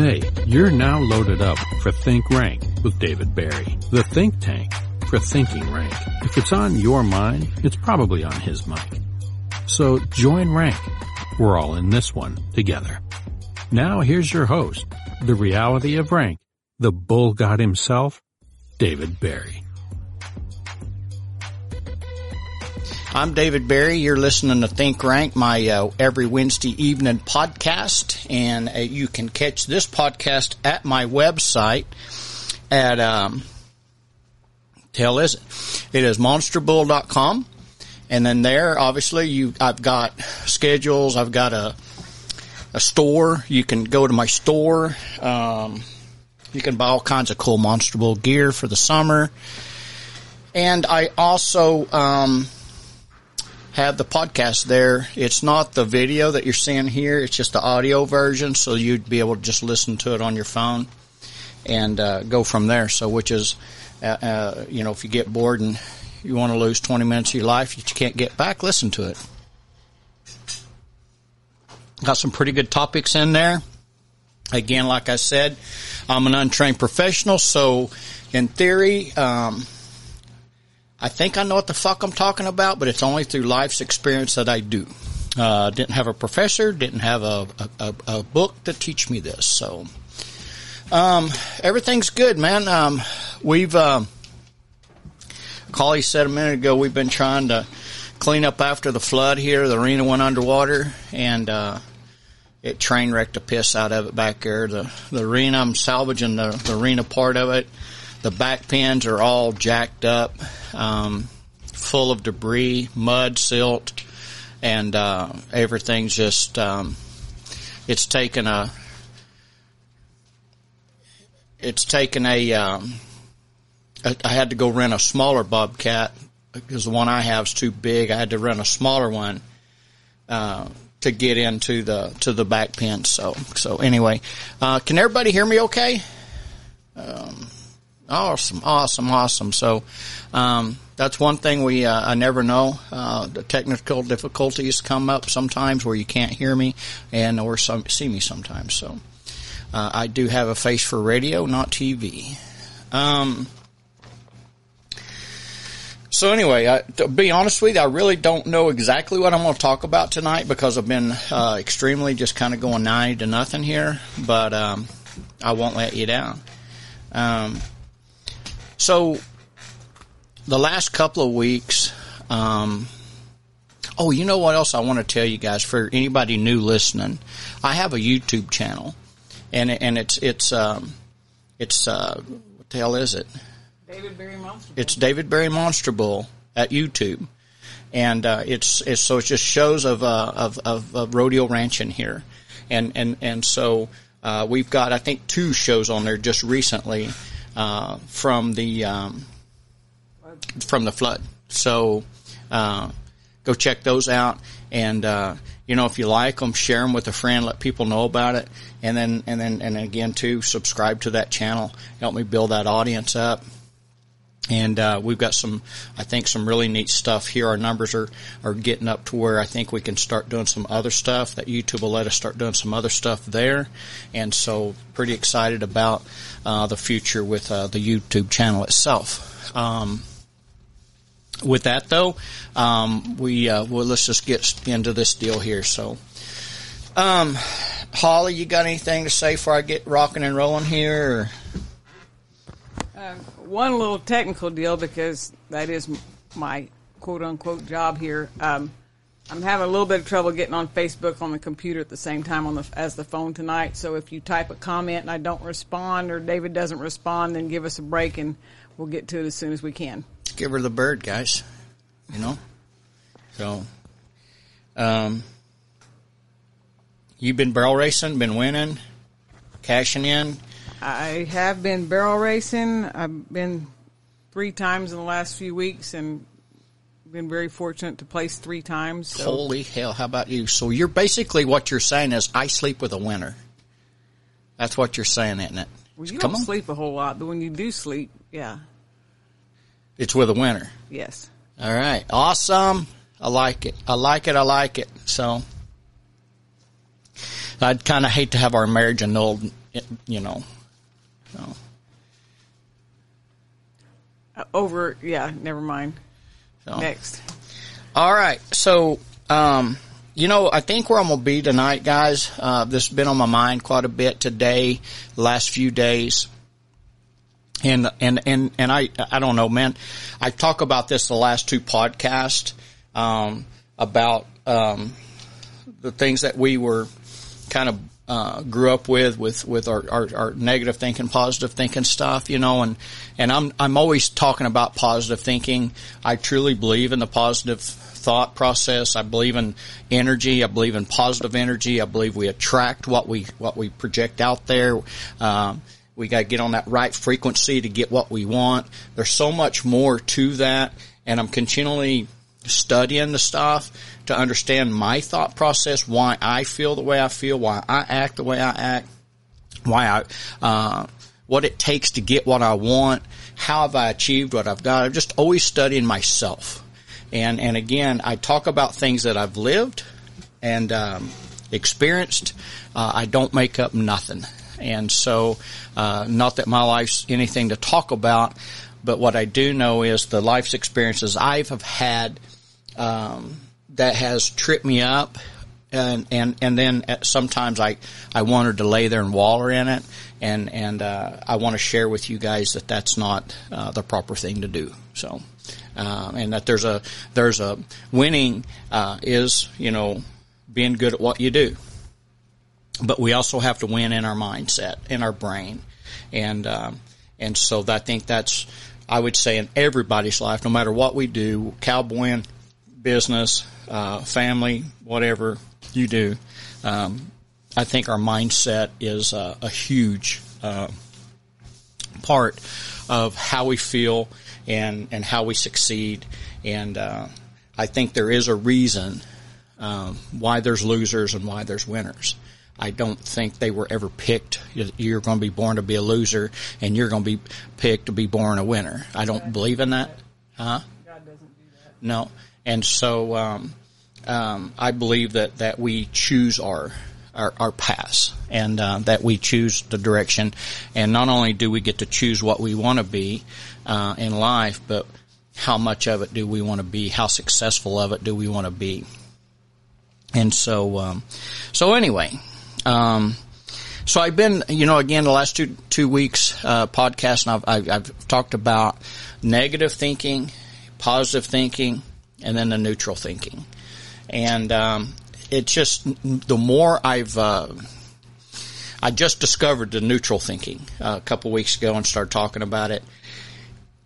Hey, you're now loaded up for Think Rank with David Barry, the think tank for thinking rank. If it's on your mind, it's probably on his mind. So join rank. We're all in this one together. Now here's your host, the reality of rank, the bull god himself, David Barry. I'm David Barry. You're listening to Think Rank, my uh, every Wednesday evening podcast, and uh, you can catch this podcast at my website at um, is it? It is monsterbull.com, and then there, obviously, you I've got schedules. I've got a a store. You can go to my store. Um, you can buy all kinds of cool Monster Bull gear for the summer, and I also. Um, have the podcast there. It's not the video that you're seeing here. It's just the audio version. So you'd be able to just listen to it on your phone and uh, go from there. So which is, uh, uh, you know, if you get bored and you want to lose 20 minutes of your life that you can't get back, listen to it. Got some pretty good topics in there. Again, like I said, I'm an untrained professional. So in theory, um, I think I know what the fuck I'm talking about, but it's only through life's experience that I do. Uh, didn't have a professor, didn't have a, a, a book to teach me this. So, um, everything's good, man. Um, we've, um, Collie said a minute ago, we've been trying to clean up after the flood here. The arena went underwater and, uh, it train wrecked the piss out of it back there. The, the arena, I'm salvaging the, the arena part of it the back pins are all jacked up, um, full of debris, mud, silt, and uh, everything's just. Um, it's taken a. It's taken a. Um, I, had to go rent a smaller bobcat because the one I have is too big. I had to rent a smaller one. Uh, to get into the to the back pin. So so anyway, uh, can everybody hear me? Okay. Um, Awesome, awesome, awesome. So, um, that's one thing we uh, I never know. Uh, the technical difficulties come up sometimes where you can't hear me and or some, see me sometimes. So, uh, I do have a face for radio, not TV. Um, so anyway, I, to be honest with you, I really don't know exactly what I'm going to talk about tonight because I've been uh, extremely just kind of going ninety to nothing here. But um, I won't let you down. Um, so, the last couple of weeks, um, oh, you know what else I want to tell you guys for anybody new listening? I have a YouTube channel, and and it's it's um, it's uh, what the hell is it? David Barry Monster. It's David Barry Monster Bull at YouTube, and uh, it's it's so it's just shows of uh, of, of, of rodeo ranching here, and and and so uh, we've got I think two shows on there just recently uh, from the um, from the flood. So uh, go check those out, and uh, you know if you like them, share them with a friend, let people know about it, and then and then and again too, subscribe to that channel, help me build that audience up. And uh, we've got some, I think, some really neat stuff here. Our numbers are, are getting up to where I think we can start doing some other stuff. That YouTube will let us start doing some other stuff there, and so pretty excited about uh, the future with uh, the YouTube channel itself. Um, with that though, um, we uh, well let's just get into this deal here. So, um, Holly, you got anything to say before I get rocking and rolling here? Uh, one little technical deal because that is my quote unquote job here. Um, I'm having a little bit of trouble getting on Facebook on the computer at the same time on the as the phone tonight. So if you type a comment and I don't respond or David doesn't respond, then give us a break and we'll get to it as soon as we can. Give her the bird, guys. You know. So, um, you've been barrel racing, been winning, cashing in. I have been barrel racing. I've been three times in the last few weeks and been very fortunate to place three times. So. Holy hell! How about you? So you're basically what you're saying is I sleep with a winner. That's what you're saying, isn't it? Well, you Come don't on. sleep a whole lot, but when you do sleep, yeah, It's with a winner. yes. All right, awesome. I like it. I like it. I like it. So I'd kind of hate to have our marriage annulled you know. So. Uh, over, yeah, never mind. So. Next. All right. So, um, you know, I think where I'm gonna be tonight, guys. Uh, this has been on my mind quite a bit today, last few days. And, and, and, and I, I don't know, man. I talk about this the last two podcasts, um, about, um, the things that we were kind of, uh, grew up with, with, with our, our, our negative thinking, positive thinking stuff, you know, and, and I'm, I'm always talking about positive thinking. I truly believe in the positive thought process. I believe in energy. I believe in positive energy. I believe we attract what we, what we project out there. Um, we got to get on that right frequency to get what we want. There's so much more to that, and I'm continually studying the stuff to understand my thought process, why I feel the way I feel, why I act the way I act, why I, uh, what it takes to get what I want, how have I achieved what I've got. I'm just always studying myself. And, and again, I talk about things that I've lived and, um, experienced. Uh, I don't make up nothing. And so, uh, not that my life's anything to talk about, but what I do know is the life's experiences I've have had, um, that has tripped me up. And, and, and then sometimes I, I wanted to lay there and waller in it. And, and, uh, I want to share with you guys that that's not, uh, the proper thing to do. So, uh, and that there's a, there's a winning, uh, is, you know, being good at what you do but we also have to win in our mindset, in our brain, and um, and so I think that's I would say in everybody's life, no matter what we do, cowboying, business, uh, family, whatever you do, um, I think our mindset is uh, a huge uh, part of how we feel and and how we succeed, and uh, I think there is a reason um, why there's losers and why there's winners. I don't think they were ever picked. You're going to be born to be a loser, and you're going to be picked to be born a winner. I don't God believe in that. Huh? God doesn't do that. No, and so um, um, I believe that that we choose our our, our paths and uh, that we choose the direction. And not only do we get to choose what we want to be uh, in life, but how much of it do we want to be? How successful of it do we want to be? And so, um, so anyway, um, so I've been, you know, again, the last two, two weeks, uh, podcast and I've, I've, I've, talked about negative thinking, positive thinking, and then the neutral thinking. And, um, it's just, the more I've, uh, I just discovered the neutral thinking uh, a couple weeks ago and started talking about it.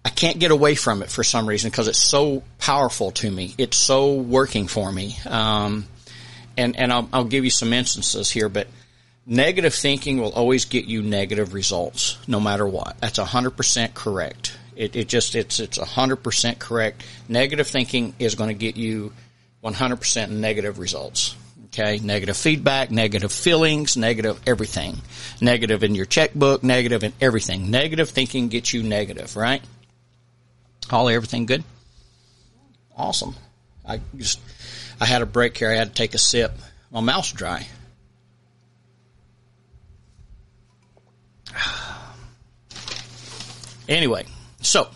I can't get away from it for some reason because it's so powerful to me. It's so working for me. Um, and and I'll, I'll give you some instances here, but negative thinking will always get you negative results, no matter what. That's hundred percent correct. It, it just it's it's hundred percent correct. Negative thinking is going to get you one hundred percent negative results. Okay, negative feedback, negative feelings, negative everything, negative in your checkbook, negative in everything. Negative thinking gets you negative, right? Holly, everything good? Awesome. I just I had a break here. I had to take a sip. My mouth's dry. Anyway, so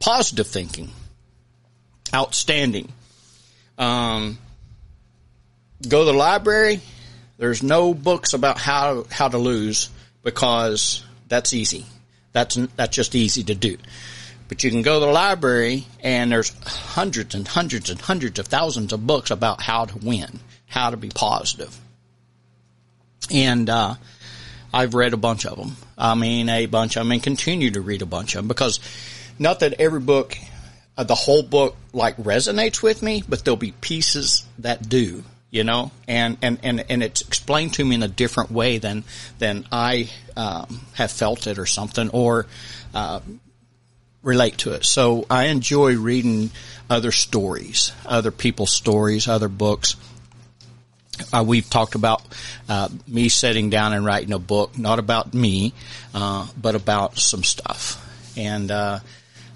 positive thinking, outstanding. Um, go to the library. There's no books about how how to lose because that's easy. That's that's just easy to do. But you can go to the library and there's hundreds and hundreds and hundreds of thousands of books about how to win, how to be positive. And, uh, I've read a bunch of them. I mean, a bunch of them and continue to read a bunch of them because not that every book, uh, the whole book like resonates with me, but there'll be pieces that do, you know, and, and, and, and it's explained to me in a different way than, than I, um, have felt it or something or, uh, relate to it. So I enjoy reading other stories, other people's stories, other books. Uh, we've talked about uh, me sitting down and writing a book, not about me, uh, but about some stuff, and uh,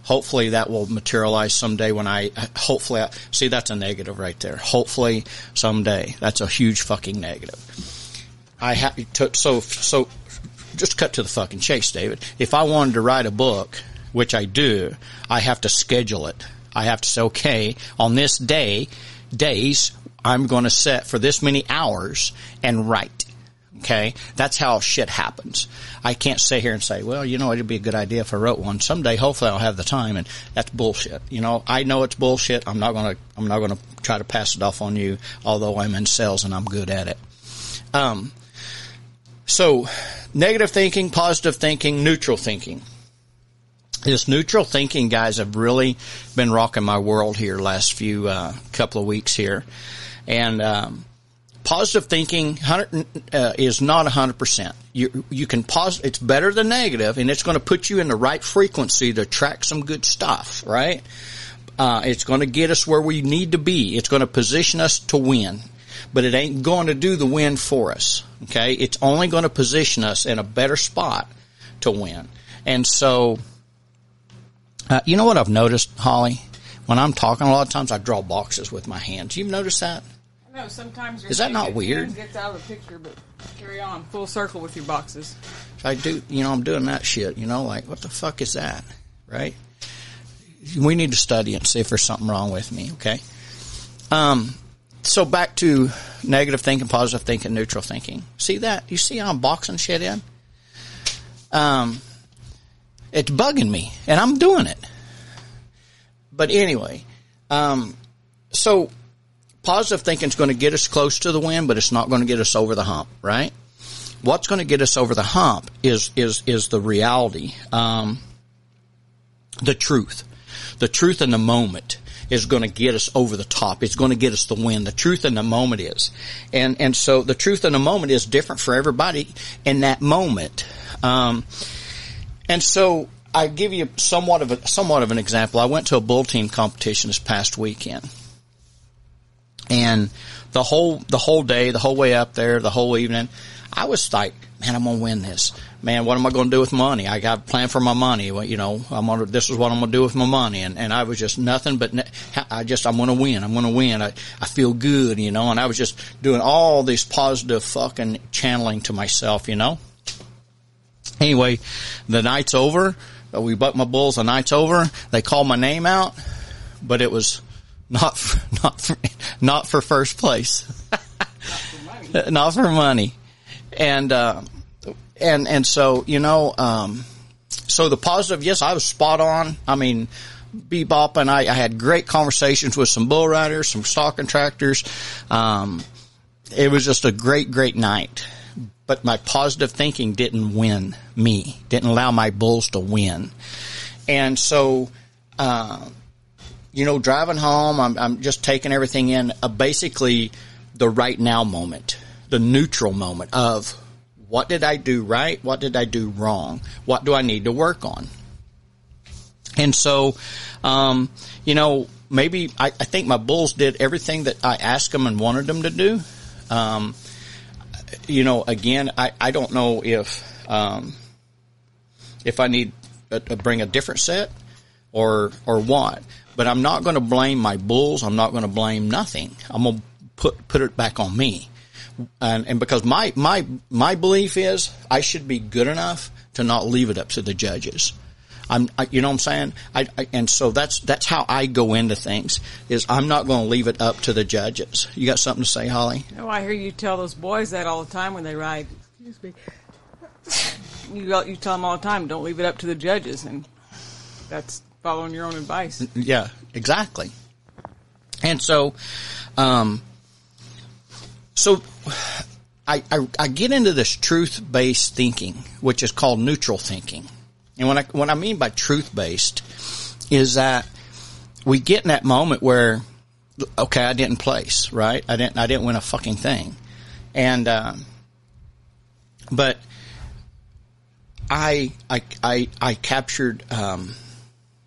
hopefully that will materialize someday. When I hopefully I, see that's a negative right there. Hopefully someday that's a huge fucking negative. I have took so so just cut to the fucking chase, David. If I wanted to write a book, which I do, I have to schedule it. I have to say, okay, on this day, days, I'm going to set for this many hours and write. Okay. That's how shit happens. I can't sit here and say, well, you know, it'd be a good idea if I wrote one someday. Hopefully I'll have the time and that's bullshit. You know, I know it's bullshit. I'm not going to, I'm not going to try to pass it off on you, although I'm in sales and I'm good at it. Um, so negative thinking, positive thinking, neutral thinking. This neutral thinking guys have really been rocking my world here last few, uh, couple of weeks here. And, um, positive thinking uh, is not 100%. You, you can pause, it's better than negative and it's going to put you in the right frequency to attract some good stuff, right? Uh, it's going to get us where we need to be. It's going to position us to win, but it ain't going to do the win for us. Okay. It's only going to position us in a better spot to win. And so, uh, you know what I've noticed, Holly? When I'm talking, a lot of times I draw boxes with my hands. You've noticed that? No, sometimes is that not weird? Gets out of the picture, but carry on full circle with your boxes. I do, you know, I'm doing that shit. You know, like what the fuck is that, right? We need to study and see if there's something wrong with me. Okay. Um. So back to negative thinking, positive thinking, neutral thinking. See that? You see how I'm boxing shit in? Um. It's bugging me, and I'm doing it. But anyway, um, so positive thinking is going to get us close to the win, but it's not going to get us over the hump, right? What's going to get us over the hump is is is the reality, um, the truth, the truth in the moment is going to get us over the top. It's going to get us the win. The truth in the moment is, and and so the truth in the moment is different for everybody in that moment, um, and so I give you somewhat of a somewhat of an example. I went to a bull team competition this past weekend and the whole, the whole day, the whole way up there, the whole evening, I was like, man, I'm to win this. Man, what am I to do with money? I got a plan for my money. Well, you know, I'm to, this is what I'm to do with my money. And, and I was just nothing but, I just, I'm to win. I'm to win. I, I feel good, you know, and I was just doing all this positive fucking channeling to myself, you know. Anyway, the night's over. We bucked my bulls. The night's over. They called my name out, but it was, not for, not for, not for first place, not, for for money, and uh, and and so you know, um, so the positive, yes, I was spot on. I mean, Bebop and I, I had great conversations with some bull riders, some stock contractors. Um, it was just a great, great night. But my positive thinking didn't win me, didn't allow my bulls to win. And so, uh, you know, driving home, I'm, I'm just taking everything in, uh, basically the right now moment, the neutral moment of what did I do right? What did I do wrong? What do I need to work on? And so, um, you know, maybe I, I, think my bulls did everything that I asked them and wanted them to do. Um, you know, again, I, I don't know if, um, if I need to bring a different set or, or what. But I'm not going to blame my bulls. I'm not going to blame nothing. I'm going to put put it back on me. And, and because my my my belief is I should be good enough to not leave it up to the judges. I'm, I, you know what I'm saying? I, I, and so that's, that's how I go into things is I'm not going to leave it up to the judges. You got something to say, Holly? Oh, I hear you tell those boys that all the time when they ride. Excuse me. You, you tell them all the time, don't leave it up to the judges. And that's following your own advice. Yeah, exactly. And so, um, so I, I, I get into this truth based thinking, which is called neutral thinking. And when I, what I mean by truth based is that we get in that moment where, okay, I didn't place, right? I didn't, I didn't win a fucking thing. And, um, but I, I, I, I captured, um,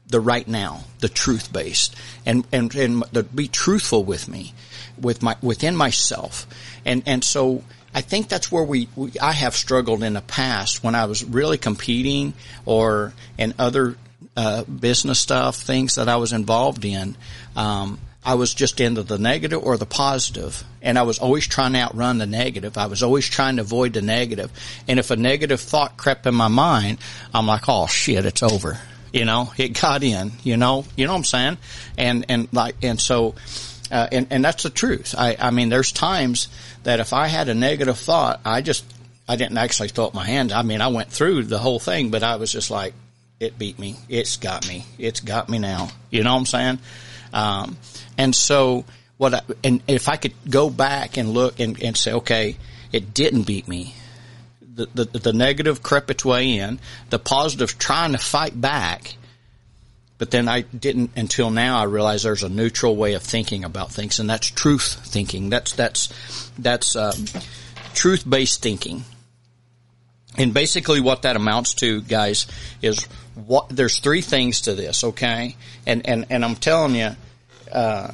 the right now, the truth based, and and and the, be truthful with me, with my within myself, and and so I think that's where we, we I have struggled in the past when I was really competing or in other uh, business stuff, things that I was involved in. Um, I was just into the negative or the positive, and I was always trying to outrun the negative. I was always trying to avoid the. And if a negative thought crept in my mind, I'm like, oh shit, it's over. You know, it got in, you know, you know what I'm saying? And, and like, and so, uh, and, and that's the truth. I, I mean, there's times that if I had a negative thought, I just, I didn't actually throw up my hands. I mean, I went through the whole thing, but I was just like, it beat me. It's got me. It's got me now. You know what I'm saying? Um, and so what, I, and if I could go back and look and, and say, okay, it didn't beat me. The, the, the negative crept its way in, the positive trying to fight back, but then I didn't until now I realized there's a neutral way of thinking about things and that's truth thinking. That's, that's, that's, um, truth based thinking. And basically what that amounts to, guys, is what, there's three things to this, okay? And, and, and I'm telling you, uh,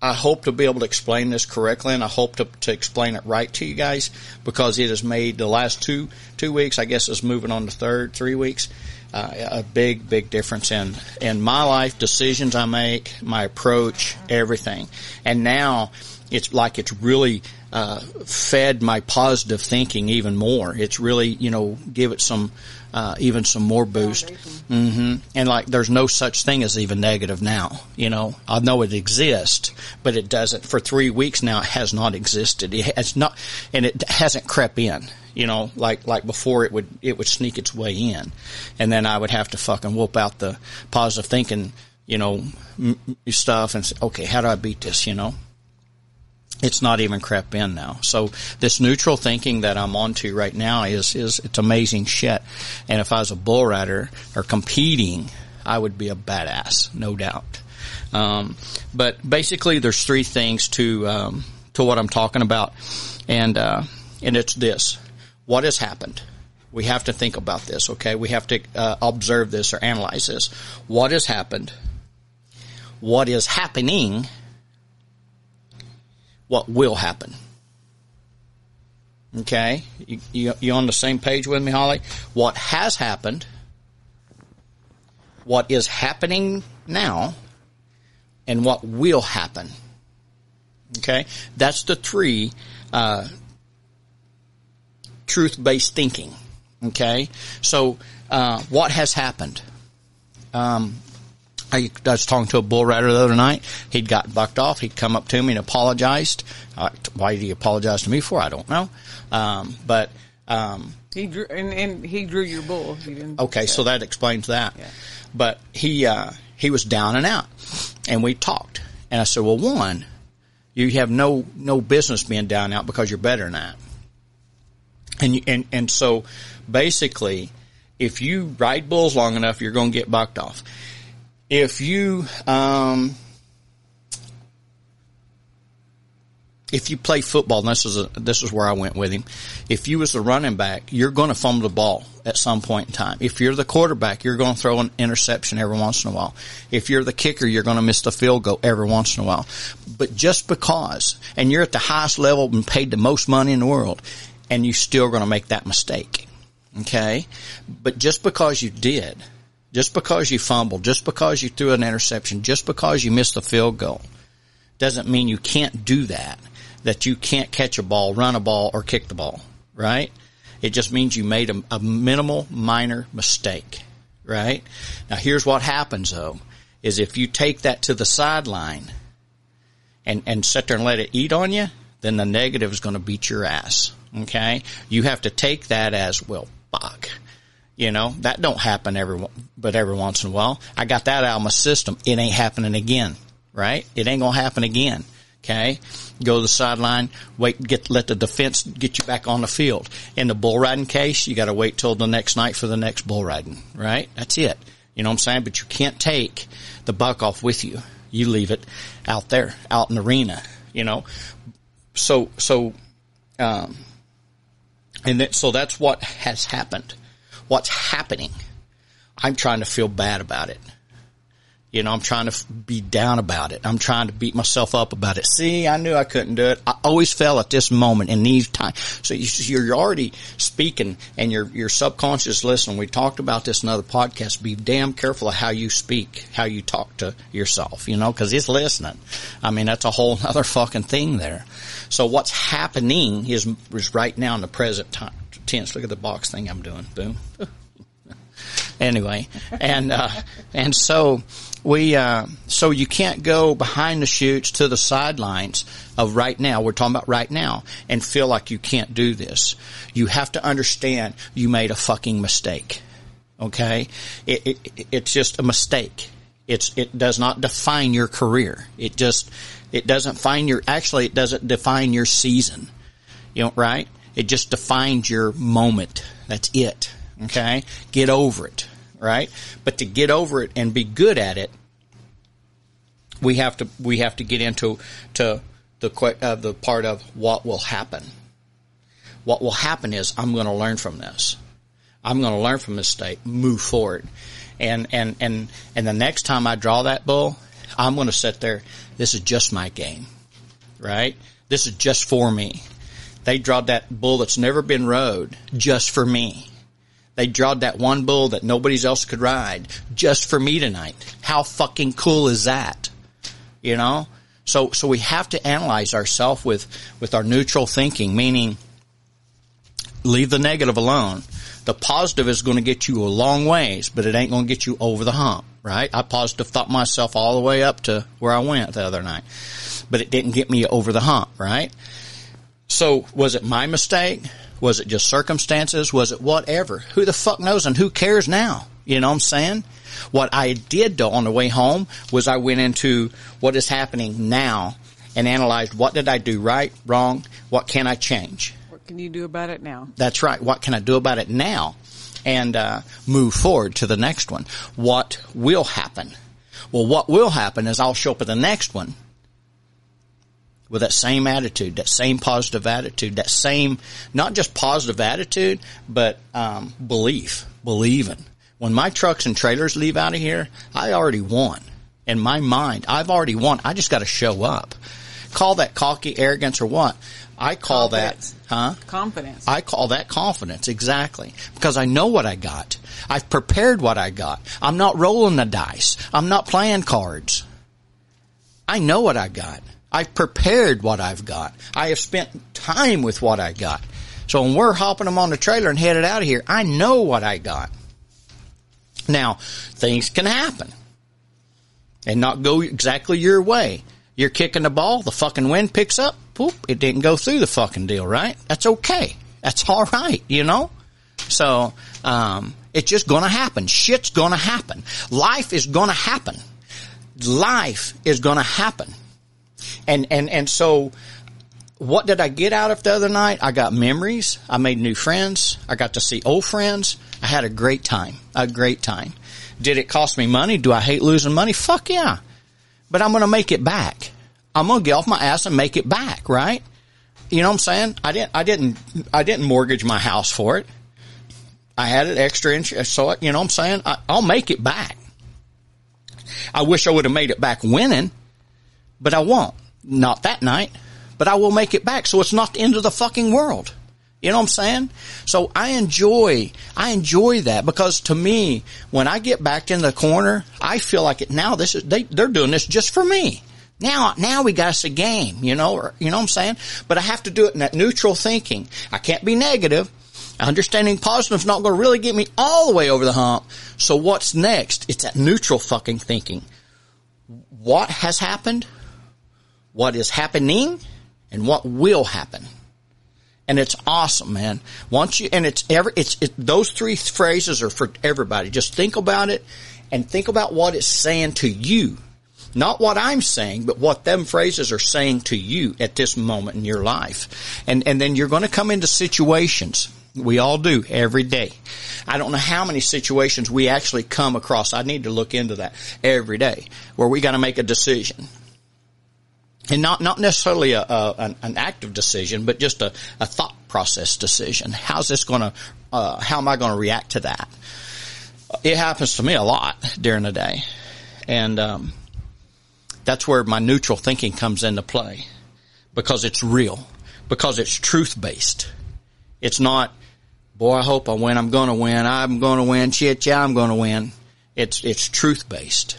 I hope to be able to explain this correctly, and I hope to, to explain it right to you guys because it has made the last two two weeks. I guess it's moving on to third three weeks. Uh, a big big difference in in my life, decisions I make, my approach, everything, and now it's like it's really uh, fed my positive thinking even more. It's really you know give it some uh, even some more boost. Mm-hmm. And like, there's no such thing as even negative now. You know, I know it exists, but it doesn't. For three weeks now, it has not existed. It has not, and it hasn't crept in. You know, like like before, it would it would sneak its way in, and then I would have to fucking whoop out the positive thinking. You know, m- stuff and say, okay, how do I beat this? You know it's not even crept in now. So this neutral thinking that I'm onto right now is, is, it's amazing shit. And if I was a bull rider or competing, I would be a badass, no doubt. Um, but basically there's three things to, um, to what I'm talking about. And, uh, and it's this. What has happened? We have to think about this, okay? We have to, uh, observe this or analyze this. What has happened? What is happening? What will happen. Okay, you, you, you on the same page with me, Holly? What has happened, what is happening now, and what will happen. Okay, that's the three uh, truth-based thinking. Okay, so uh, what has happened? Um, I, was talking to a bull rider the other night. He'd got bucked off. He'd come up to me and apologized. Uh, why did he apologize to me for? I don't know. Um, but um, he drew and, and, he drew your bull. okay, so that explains that. Yeah. But he uh, he was down and out, and we talked. And I said, well, one, you have no no business being down and out because you're better than that. And and and so basically, if you ride bulls long enough, you're going to get bucked off if you um, if you play football, and this is a, this is where I went with him. If you was the running back, you're going to fumble the ball at some point in time. If you're the quarterback, you're going to throw an interception every once in a while. If you're the kicker, you're going to miss the field goal every once in a while. But just because, and you're at the highest level and paid the most money in the world, and you're still going to make that mistake. Okay, but just because you did just because you fumbled, just because you threw an interception, just because you missed the field goal, doesn't mean you can't do that. That you can't catch a ball, run a ball, or kick the ball, right? It just means you made a, a minimal, minor mistake, right? Now here's what happens though, is if you take that to the sideline and, and sit there and let it eat on you, then the negative is going to beat your ass. Okay? You have to take that as, well, fuck. You know, that don't happen every, but every once in a while. I got that out of my system. It ain't happening again, right? It ain't gonna happen again. Okay. Go to the sideline, wait, get, let the defense get you back on the field. In the bull riding case, you gotta wait till the next night for the next bull riding, right? That's it. You know what I'm saying? But you can't take the buck off with you. You leave it out there, out in the arena, you know? So, so, um, and that, so that's what has happened what's happening. I'm trying to feel bad about it. You know, I'm trying to be down about it. I'm trying to beat myself up about it. See, I knew I couldn't do it. I always fell at this moment in these times. So you, you're already speaking and your, your subconscious listen. We talked about this in other podcasts. Be damn careful of how you speak, how you talk to yourself, you know, cause it's listening. I mean, that's a whole other fucking thing there. So what's happening is, is right now in the present time, tense. Look at the box thing I'm doing. Boom. anyway, and uh, and so we uh, so you can't go behind the chutes to the sidelines of right now. We're talking about right now, and feel like you can't do this. You have to understand you made a fucking mistake. Okay, it, it it's just a mistake. It's it does not define your career. It just it doesn't find your actually it doesn't define your season. You know, right? It just defines your moment. That's it. Okay? Get over it. Right? But to get over it and be good at it, we have to we have to get into to the uh, the part of what will happen. What will happen is I'm going to learn from this. I'm going to learn from this mistake, move forward, and and and and the next time I draw that bull, I'm going to sit there. This is just my game, right? This is just for me. They drawed that bull that's never been rode just for me. They drawed that one bull that nobody else could ride just for me tonight. How fucking cool is that? You know? So, so we have to analyze ourselves with, with our neutral thinking, meaning leave the negative alone. The positive is going to get you a long ways, but it ain't going to get you over the hump, right? I positive thought myself all the way up to where I went the other night, but it didn't get me over the hump, right? So was it my mistake? Was it just circumstances? Was it whatever? Who the fuck knows and who cares now? You know what I'm saying? What I did though on the way home was I went into what is happening now and analyzed what did I do right, wrong, what can I change? What can you do about it now? That's right. What can I do about it now? And uh, move forward to the next one. What will happen? Well, what will happen is I'll show up at the next one with that same attitude, that same positive attitude, that same not just positive attitude, but um, belief, believing. When my trucks and trailers leave out of here, I already won. In my mind, I've already won. I just got to show up. Call that cocky arrogance or what? I call Confidence. that, huh? Confidence. I call that confidence, exactly. Because I know what I got. I've prepared what I got. I'm not rolling the dice. I'm not playing cards. I know what I got. I've prepared what I've got. I have spent time with what I got. So when we're hopping them on the trailer and headed out of here, I know what I got. Now, things can happen and not go exactly your way. You're kicking the ball, the fucking wind picks up, poop, it didn't go through the fucking deal, right? That's okay. That's all right, you know? So, um, it's just gonna happen. Shit's gonna happen. Life is gonna happen. Life is gonna happen. And, and, and so what did I get out of the other night? I got memories. I made new friends. I got to see old friends. I had a great time. A great time. Did it cost me money? Do I hate losing money? Fuck yeah. But I'm going to make it back. I'm going to get off my ass and make it back, right? You know what I'm saying? I didn't, I didn't, I didn't mortgage my house for it. I had it extra interest. So, you know what I'm saying? I, I'll make it back. I wish I would have made it back winning, but I won't. Not that night, but I will make it back. So it's not the end of the fucking world. You know what I'm saying? So I enjoy, I enjoy that because to me, when I get back in the corner, I feel like it now. This is they, they're doing this just for me. Now, now we got us a game, you know, or, you know what I'm saying? But I have to do it in that neutral thinking. I can't be negative. Understanding positive is not going to really get me all the way over the hump. So what's next? It's that neutral fucking thinking. What has happened? What is happening? And what will happen? and it's awesome, man. Once you and it's every it's it, those three phrases are for everybody. Just think about it and think about what it's saying to you. Not what I'm saying, but what them phrases are saying to you at this moment in your life. And and then you're going to come into situations. We all do every day. I don't know how many situations we actually come across. I need to look into that every day where we got to make a decision and not not necessarily a, a an, an, active decision, but just a, a thought process decision. How's this going to? Uh, how am I going to react to that? It happens to me a lot during the day, and um, that's where my neutral thinking comes into play because it's real, because it's truth based. It's not, boy, I hope I win. I'm going to win. I'm going to win. Shit, yeah, I'm going to win. It's it's truth based.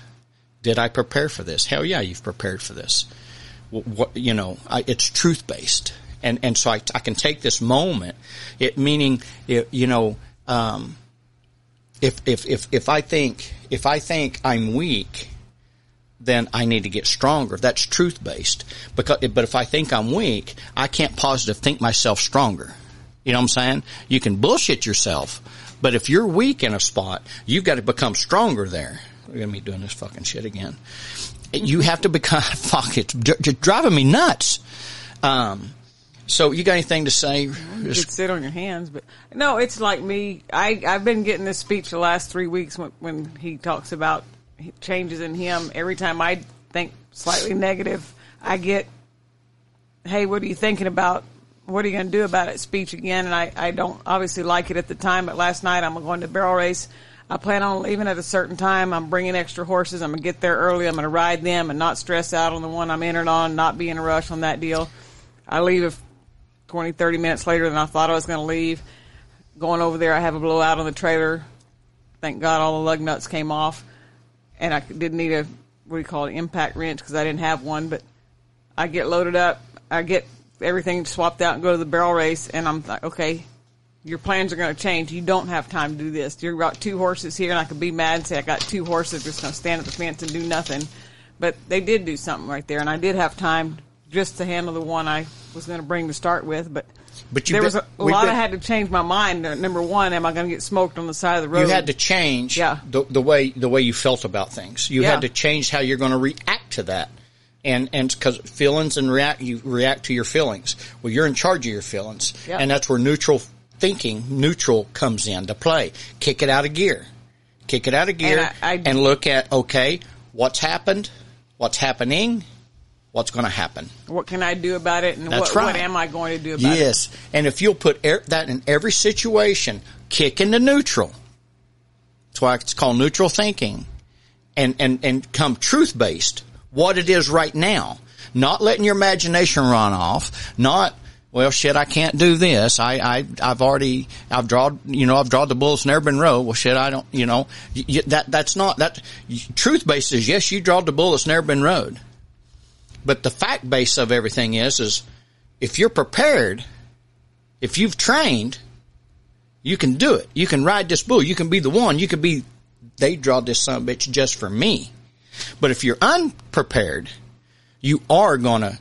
Did I prepare for this? Hell yeah, you've prepared for this. What, you know, I, it's truth based, and and so I, I can take this moment, it meaning it, you know, um, if if if if I think if I think I'm weak, then I need to get stronger. That's truth based. Because, but if I think I'm weak, I can't positive think myself stronger. You know what I'm saying? You can bullshit yourself, but if you're weak in a spot, you've got to become stronger there. We're gonna be doing this fucking shit again. You have to become fuck. It's just driving me nuts. Um, so you got anything to say? You could sit on your hands, but no, it's like me. I I've been getting this speech the last three weeks when, when he talks about changes in him. Every time I think slightly negative, I get, "Hey, what are you thinking about? What are you going to do about it?" Speech again, and I I don't obviously like it at the time, but last night I'm going to barrel race. I plan on leaving at a certain time. I'm bringing extra horses. I'm gonna get there early. I'm gonna ride them and not stress out on the one I'm entered on. Not be in a rush on that deal. I leave 20, 30 minutes later than I thought I was going to leave. Going over there, I have a blowout on the trailer. Thank God all the lug nuts came off. And I didn't need a, what do you call it, impact wrench because I didn't have one. But I get loaded up. I get everything swapped out and go to the barrel race. And I'm like, okay, your plans are going to change. You don't have time to do this. You've got two horses here, and I could be mad and say I got two horses just going to stand at the fence and do nothing. But they did do something right there, and I did have time just to handle the one I was going to bring to start with. But But you there was a, a lot been- I had to change my mind. Uh, Number one, am I going to get smoked on the side of the road? You had to change Yeah. the, the way the way you felt about things. You Yeah. had to change how you're going to react to that, and and because feelings and react you react to your feelings. Well, you're in charge of your feelings, Yeah. and that's where neutral thinking, neutral comes into play. Kick it out of gear, kick it out of gear, And I- I- and look at okay, what's happened, what's happening, what's going to happen. What can I do about it, and what, what am I going to do about it? Yes, and if you'll put er- that in every situation, kick into neutral. That's why it's called neutral thinking, and and and come truth based. What it is right now, not letting your imagination run off. Not well, shit, I can't do this. I I I've already I've drawn you know I've drawn the bullets never been row. Well, shit, I don't you know that that's not that truth based is yes, you draw the bullets never been rowed. But the fact base of everything is, is if you're prepared, if you've trained, you can do it. You can ride this bull. You can be the one. You can be, they draw this son bitch just for me. But if you're unprepared, you are gonna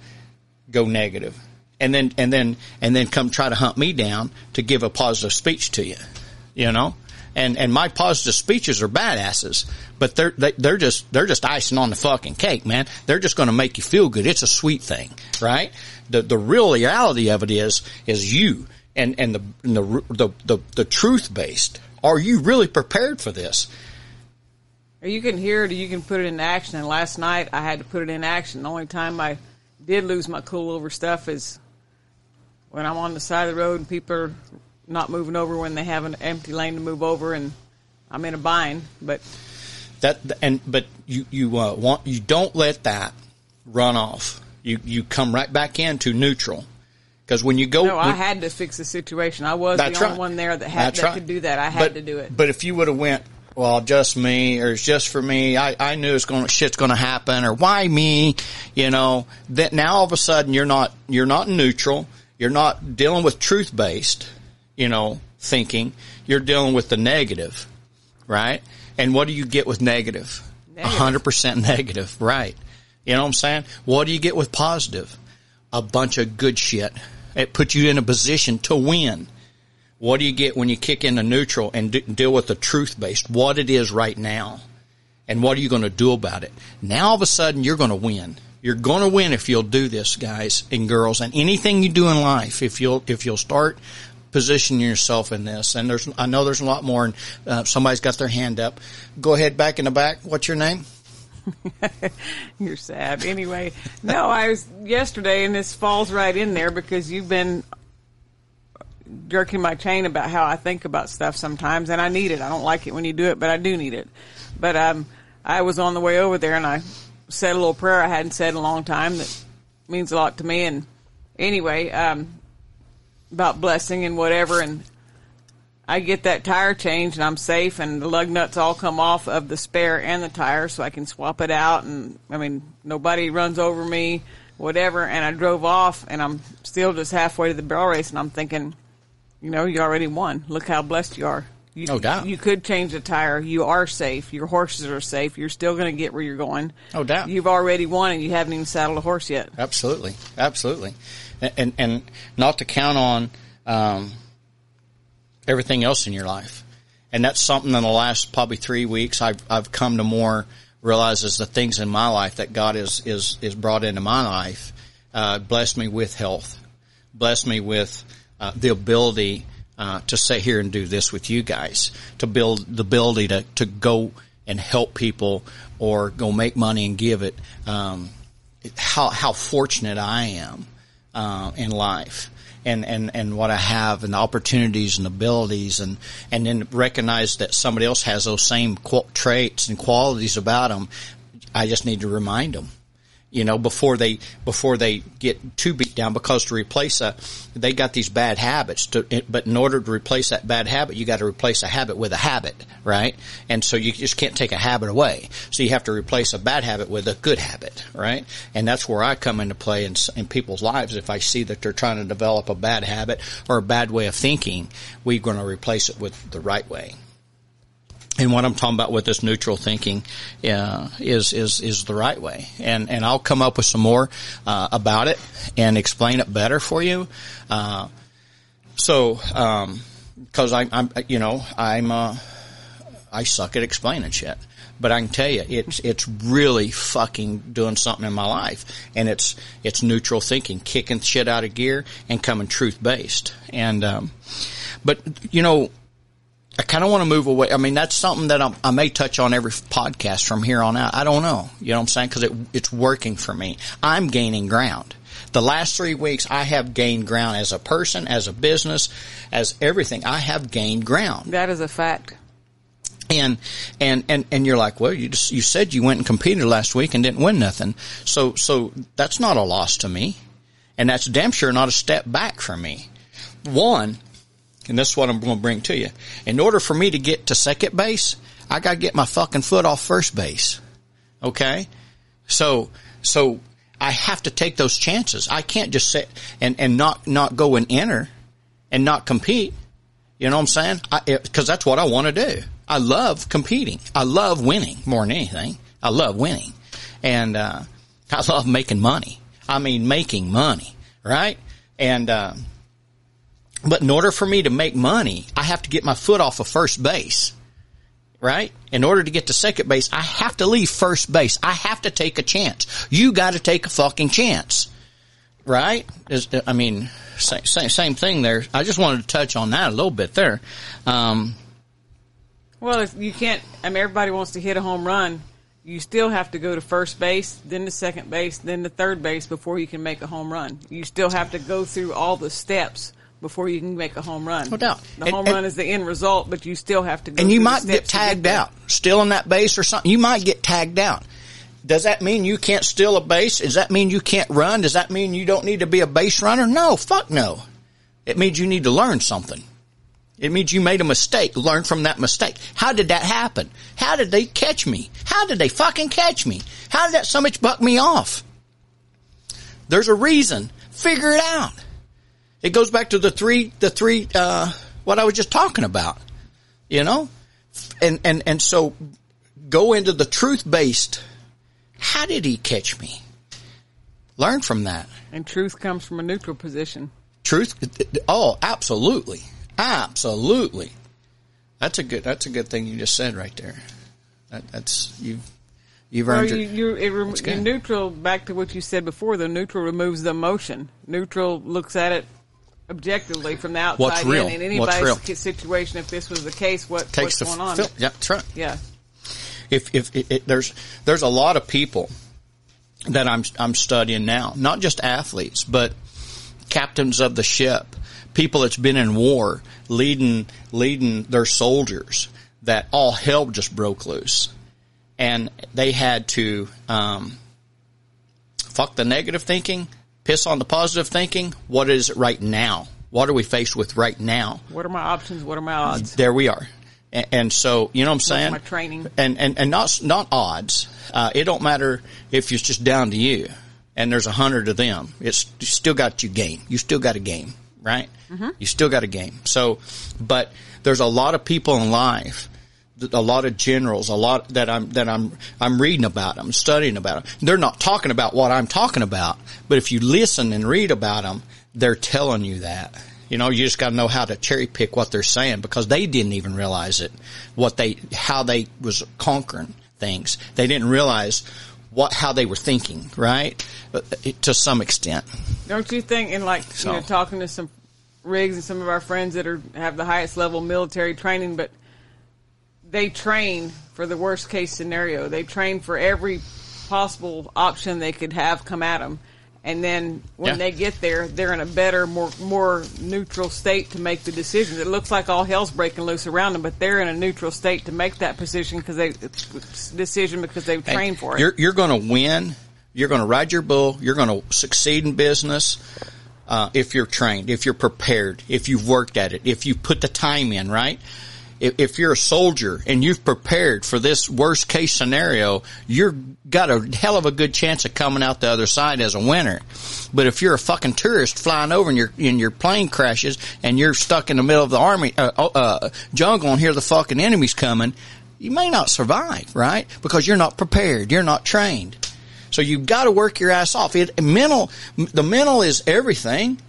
go negative. And then, and then, and then come try to hunt me down to give a positive speech to you. You know? And, and my positive speeches are badasses, but they're, they, they're just, they're just icing on the fucking cake, man. They're just gonna make you feel good. It's a sweet thing, right? The, the real reality of it is, is you and, and the, and the, the, the, the truth based. Are you really prepared for this? You can hear it, you can put it in action. And last night, I had to put it in action. The only time I did lose my cool over stuff is when I'm on the side of the road and people are not moving over when they have an empty lane to move over, and I'm in a bind. But That and but you you uh, want you don't let that run off. You you come right back into neutral because when you go, no, I when- had to fix the situation. I was the only right. one there that had that right. could do that. I had But- to do it. But if you would have went, well, just me, or it's just for me, I, I knew it's going shit's going to happen, or why me, you know, that now all of a sudden you're not you're not neutral. You're not dealing with truth based, you know, thinking. You're dealing with the negative, right? And what do you get with negative? Hundred percent negative, right? You know what I'm saying? What do you get with positive? A bunch of good shit. It puts you in a position to win. What do you get when you kick into neutral and d- deal with the truth based? What it is right now. And what are you going to do about it? Now all of a sudden you're going to win. You're going to win if you'll do this, guys and girls, and anything you do in life. If you'll if you'll start positioning yourself in this, and there's I know there's a lot more. And uh, somebody's got their hand up. Go ahead, back in the back. What's your name? You're sad. Anyway, no, I was yesterday, and this falls right in there because you've been jerking my chain about how I think about stuff sometimes, and I need it. I don't like it when you do it, but I do need it. But um, I was on the way over there and I said a little prayer I hadn't said in a long time that means a lot to me. And anyway, um, about blessing and whatever. And I get that tire change and I'm safe and the lug nuts all come off of the spare and the tire so I can swap it out. And I mean, nobody runs over me, whatever. And I drove off and I'm still just halfway to the barrel race and I'm thinking, you know, you already won. Look how blessed you are. You, No doubt. You could change the tire. You are safe. Your horses are safe. You're still going to get where you're going. No doubt. You've already won and you haven't even saddled a horse yet. Absolutely, absolutely, and and, and not to count on um, everything else in your life, and that's something in the last probably three weeks I've I've come to more realize is the things in my life that God is is is brought into my life, uh, blessed me with health, blessed me with uh, the ability. Uh, to sit here and do this with you guys, to build the ability to, to go and help people or go make money and give it. Um, how how fortunate I am uh, in life. And, and, and what I have and the opportunities and abilities and, and then recognize that somebody else has those same traits and qualities about them. I just need to remind them, you know, before they, before they get too beat down because to replace a, they got these bad habits to, but in order to replace that bad habit, you got to replace a habit with a habit, right? And so you just can't take a habit away. So you have to replace a bad habit with a good habit, right? And that's where I come into play in, in people's lives. If I see that they're trying to develop a bad habit or a bad way of thinking, we're going to replace it with the right way. And what I'm talking about with this neutral thinking uh, is is is the right way, and and I'll come up with some more uh, about it and explain it better for you. Uh, so, because I, I'm, you know, I'm, uh, I suck at explaining shit, but I can tell you, it's it's really fucking doing something in my life, and it's it's neutral thinking, kicking shit out of gear, and coming truth based, and um, but you know, I kind of want to move away. I mean, that's something that I'm, I may touch on every podcast from here on out. I don't know. You know what I'm saying? Because it, it's working for me. I'm gaining ground. The last three weeks, I have gained ground as a person, as a business, as everything. I have gained ground. That is a fact. And, and, and, and you're like, well, you just, you said you went and competed last week and didn't win nothing. So, so that's not a loss to me. And that's damn sure not a step back for me. One, and this is what I'm going to bring to you. In order for me to get to second base, I got to get my fucking foot off first base. Okay? So, so I have to take those chances. I can't just sit and, and not, not go and enter and not compete. You know what I'm saying? Because that's what I want to do. I love competing. I love winning more than anything. I love winning. And, uh, I love making money. I mean, making money, right? And, uh, but in order for me to make money, I have to get my foot off of first base. Right? In order to get to second base, I have to leave first base. I have to take a chance. You got to take a fucking chance. Right? I mean, same, same, thing there. I just wanted to touch on that a little bit there. Um, Well, if you can't, I mean, everybody wants to hit a home run. You still have to go to first base, then to second base, then to third base before you can make a home run. You still have to go through all the steps before you can make a home run. No doubt. The And- home and- run is the end result, but you still have to go and you through the might get tagged there. out, stealing that base or something. You might get tagged out. Does that mean you can't steal a base? Does that mean you can't run? Does that mean you don't need to be a base runner? No, fuck no. It means you need to learn something. It means you made a mistake. Learn from that mistake. How did that happen? How did they catch me? How did they fucking catch me? How did that so much buck me off? There's a reason. Figure it out. It goes back to the three, the three, uh, what I was just talking about. You know? And, and, and so go into the truth based. How did he catch me? Learn from that. And truth comes from a neutral position. Truth. Oh, absolutely. Absolutely. That's a good, that's a good thing you just said right there. That, that's, you've, you've Well, earned you, your, you, it rem- neutral, back to what you said before, the neutral removes the emotion. Neutral looks at it objectively from the outside What's real? in. In anybody's real? situation, if this was the case, what, takes what's going on? fil- Yeah, that's right. Yeah. if if it, it, there's there's a lot of people that I'm I'm studying now, not just athletes, but captains of the ship, people that's been in war, leading leading their soldiers, that all hell just broke loose, and they had to um, fuck the negative thinking, piss on the positive thinking. What is it right now? What are we faced with right now? What are my options? What are my odds? There we are. And, and so, you know what I'm saying? my training? And, and, and not, not odds. Uh, it don't matter if it's just down to you and there's a hundred of them. It's you still got you game. You still got a game, right? Mm-hmm. You still got a game. So, but there's a lot of people in life a lot of generals, a lot that I'm that I'm I'm reading about them, studying about them. They're not talking about what I'm talking about, but if you listen and read about them, they're telling you that. You know, you just got to know how to cherry pick what they're saying because they didn't even realize it, what they how they was conquering things. They didn't realize what how they were thinking, right? Uh, to some extent. Don't you think? In like so. you know, talking to some rigs and some of our friends that are have the highest level military training, but they train for the worst case scenario. They train for every possible option they could have come at them. And then when yeah. they get there, they're in a better, more more neutral state to make the decisions. It looks like all hell's breaking loose around them, but they're in a neutral state to make that position because they decision because they've hey, trained for it. You're, you're going to win. You're going to ride your bull. You're going to succeed in business uh, if you're trained, if you're prepared, if you've worked at it, if you put the time in. Right if, you're a soldier and you've prepared for this worst case scenario, you're got a hell of a good chance of coming out the other side as a winner. But if you're a fucking tourist flying over and your and your plane crashes and you're stuck in the middle of the army uh, uh, uh, jungle and hear the fucking enemies coming, you may not survive, right? Because you're not prepared, you're not trained. So you've got to work your ass off. It, mental, the mental is everything,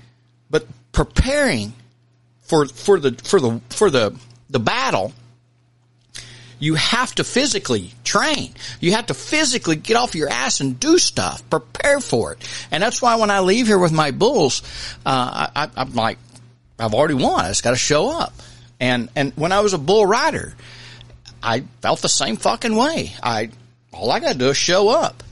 but preparing for for the for the for the the battle, you have to physically train. You have to physically get off your ass and do stuff, prepare for it. And that's why when I leave here with my bulls, uh, I, I'm like, I've already won. I just got to show up. And and when I was a bull rider, I felt the same fucking way. I all I got to do is show up.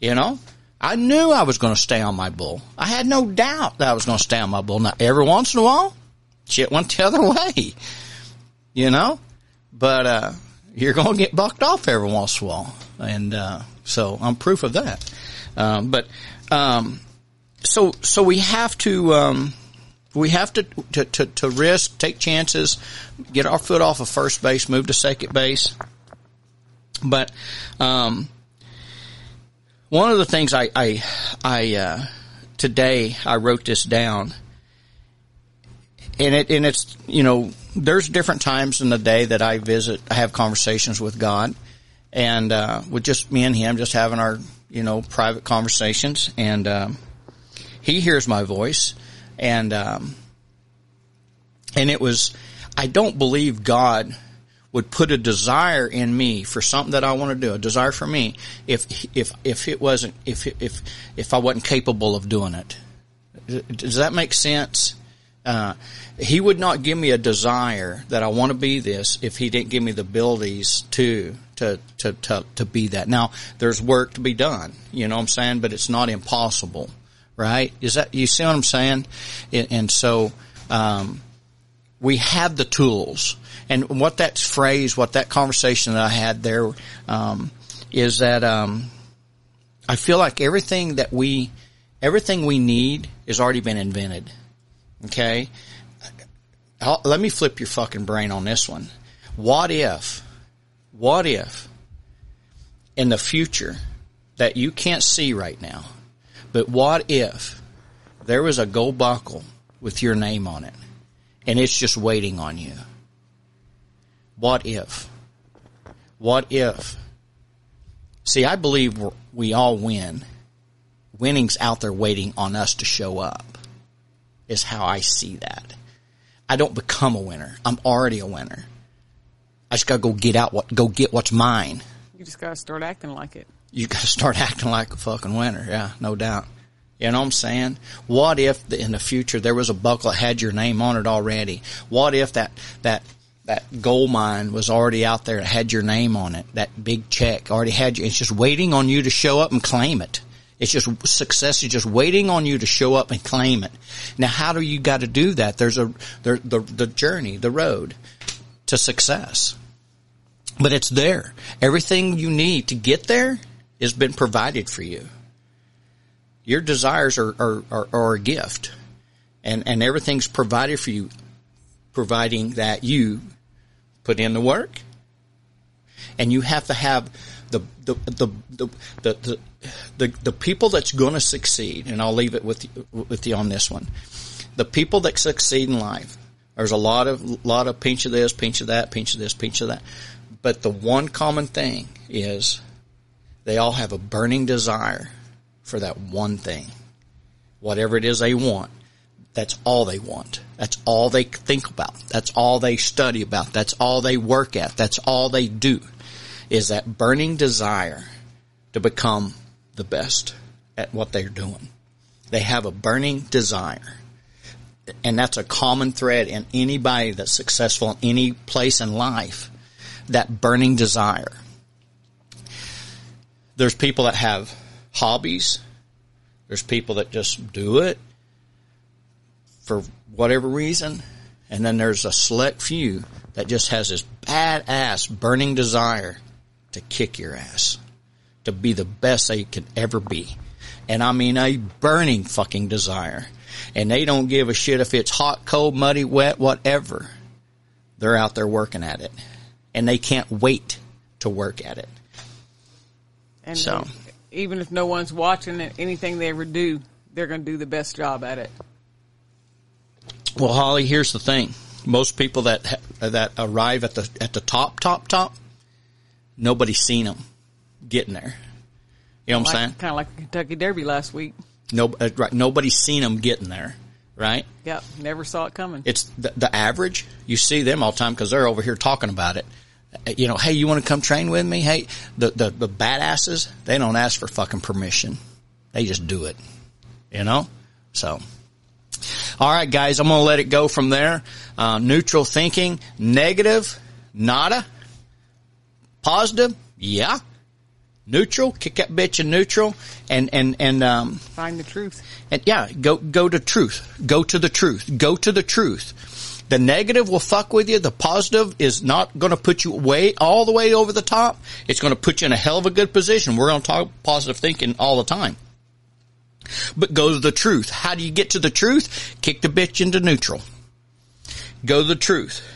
You know, I knew I was going to stay on my bull. I had no doubt that I was going to stay on my bull. Now every once in a while, shit went the other way you know, but, uh, you're going to get bucked off every once in a while. And, uh, so I'm proof of that. Um, but, um, so, so we have to, um, we have to, to, to, to, risk, take chances, get our foot off of first base, move to second base. But, um, one of the things I, I, I, uh, today I wrote this down and it, and it's, you know, there's different times in the day that I visit, I have conversations with God, and uh, with just me and Him, just having our you know private conversations, and um, He hears my voice, and um, and it was, I don't believe God would put a desire in me for something that I want to do, a desire for me, if if if it wasn't if if if I wasn't capable of doing it. Does that make sense? Uh, he would not give me a desire that I want to be this if he didn't give me the abilities to, to, to, to, to be that. Now, there's work to be done, you know what I'm saying? But it's not impossible, right? Is that, you see what I'm saying? And, and so, um, we have the tools. And what that phrase, what that conversation that I had there, um, is that, um, I feel like everything that we, everything we need has already been invented. Okay? I'll, let me flip your fucking brain on this one. What if, what if in the future that you can't see right now, but what if there was a gold buckle with your name on it and it's just waiting on you? What if? What if? See, I believe we all win. Winning's out there waiting on us to show up, is how I see that. I don't become a winner. I'm already a winner. I just gotta go get out what, go get what's mine. You just gotta start acting like it. You gotta start acting like a fucking winner. Yeah, no doubt. You know what I'm saying? What if in the future there was a buckle that had your name on it already? What if that, that, that gold mine was already out there, had your name on it, that big check already had you, it's just waiting on you to show up and claim it. It's just success is just waiting on you to show up and claim it. Now, how do you got to do that? There's a there, the the journey, the road to success. But it's there. Everything you need to get there has been provided for you. Your desires are, are, are, are a gift. And, and everything's provided for you, providing that you put in the work. And you have to have the, the, the, the, the, the, people that's going to succeed, and I'll leave it with you, with you on this one. The people that succeed in life, there's a lot of, lot of pinch of this, pinch of that, pinch of this, pinch of that. But the one common thing is they all have a burning desire for that one thing. Whatever it is they want, that's all they want. That's all they think about. That's all they study about. That's all they work at. That's all they do is that burning desire to become the best at what they're doing. They have a burning desire. And that's a common thread in anybody that's successful in any place in life. That burning desire. There's people that have hobbies. There's people that just do it for whatever reason. And then there's a select few that just has this badass burning desire to kick your ass, to be the best they can ever be. And I mean a burning fucking desire. And they don't give a shit if it's hot, cold, muddy, wet, whatever. They're out there working at it. And they can't wait to work at it. And So. even if no one's watching it, anything they ever do, they're going to do the best job at it. Well, Holly, here's the thing. Most people that that arrive at the at the top, top, top, nobody's seen them getting there. You know what I'm saying? Kind of like the Kentucky Derby last week. No, uh, right, nobody's seen them getting there, right? Yep, never saw it coming. It's the, the average. You see them all the time because they're over here talking about it. Uh, You know, hey, you want to come train with me? Hey, the, the the badasses, they don't ask for fucking permission. They just do it. You know, so. All right, guys, I'm going to let it go from there. Uh, neutral thinking, negative, nada. Positive, yeah. Neutral, kick that bitch in neutral, and and and um, Find the truth. and yeah, go go to truth. Go to the truth. Go to the truth. The negative will fuck with you. The positive is not going to put you way all the way over the top. It's going to put you in a hell of a good position. We're going to talk positive thinking all the time. But go to the truth. How do you get to the truth? Kick the bitch into neutral. Go to the truth.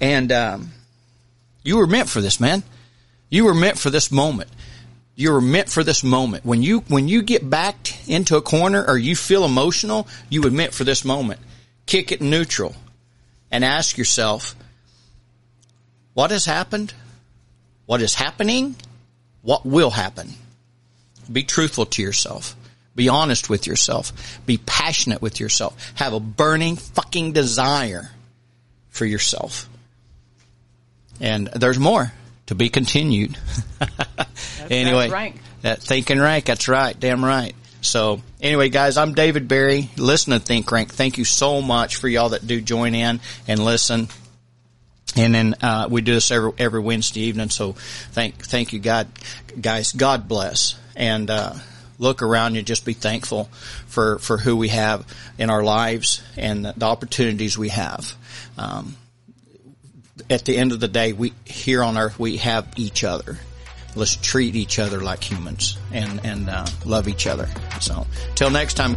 And um, you were meant for this, man. You were meant for this moment. You were meant for this moment. When you when you get backed into a corner or you feel emotional, you were meant for this moment. Kick it neutral and ask yourself, what has happened? What is happening? What will happen? Be truthful to yourself. Be honest with yourself. Be passionate with yourself. Have a burning fucking desire for yourself. And there's more to be continued. anyway, rank. that think and rank. That's right. Damn right. So anyway, guys, I'm David Barry. Listen to Think Rank. Thank you so much for y'all that do join in and listen. And then uh, we do this every every Wednesday evening. So thank thank you, God, guys. God bless. And uh, look around you. Just be thankful for for who we have in our lives and the opportunities we have. Um, at the end of the day, we here on earth we have each other. Let's treat each other like humans and and uh, love each other. So till next time.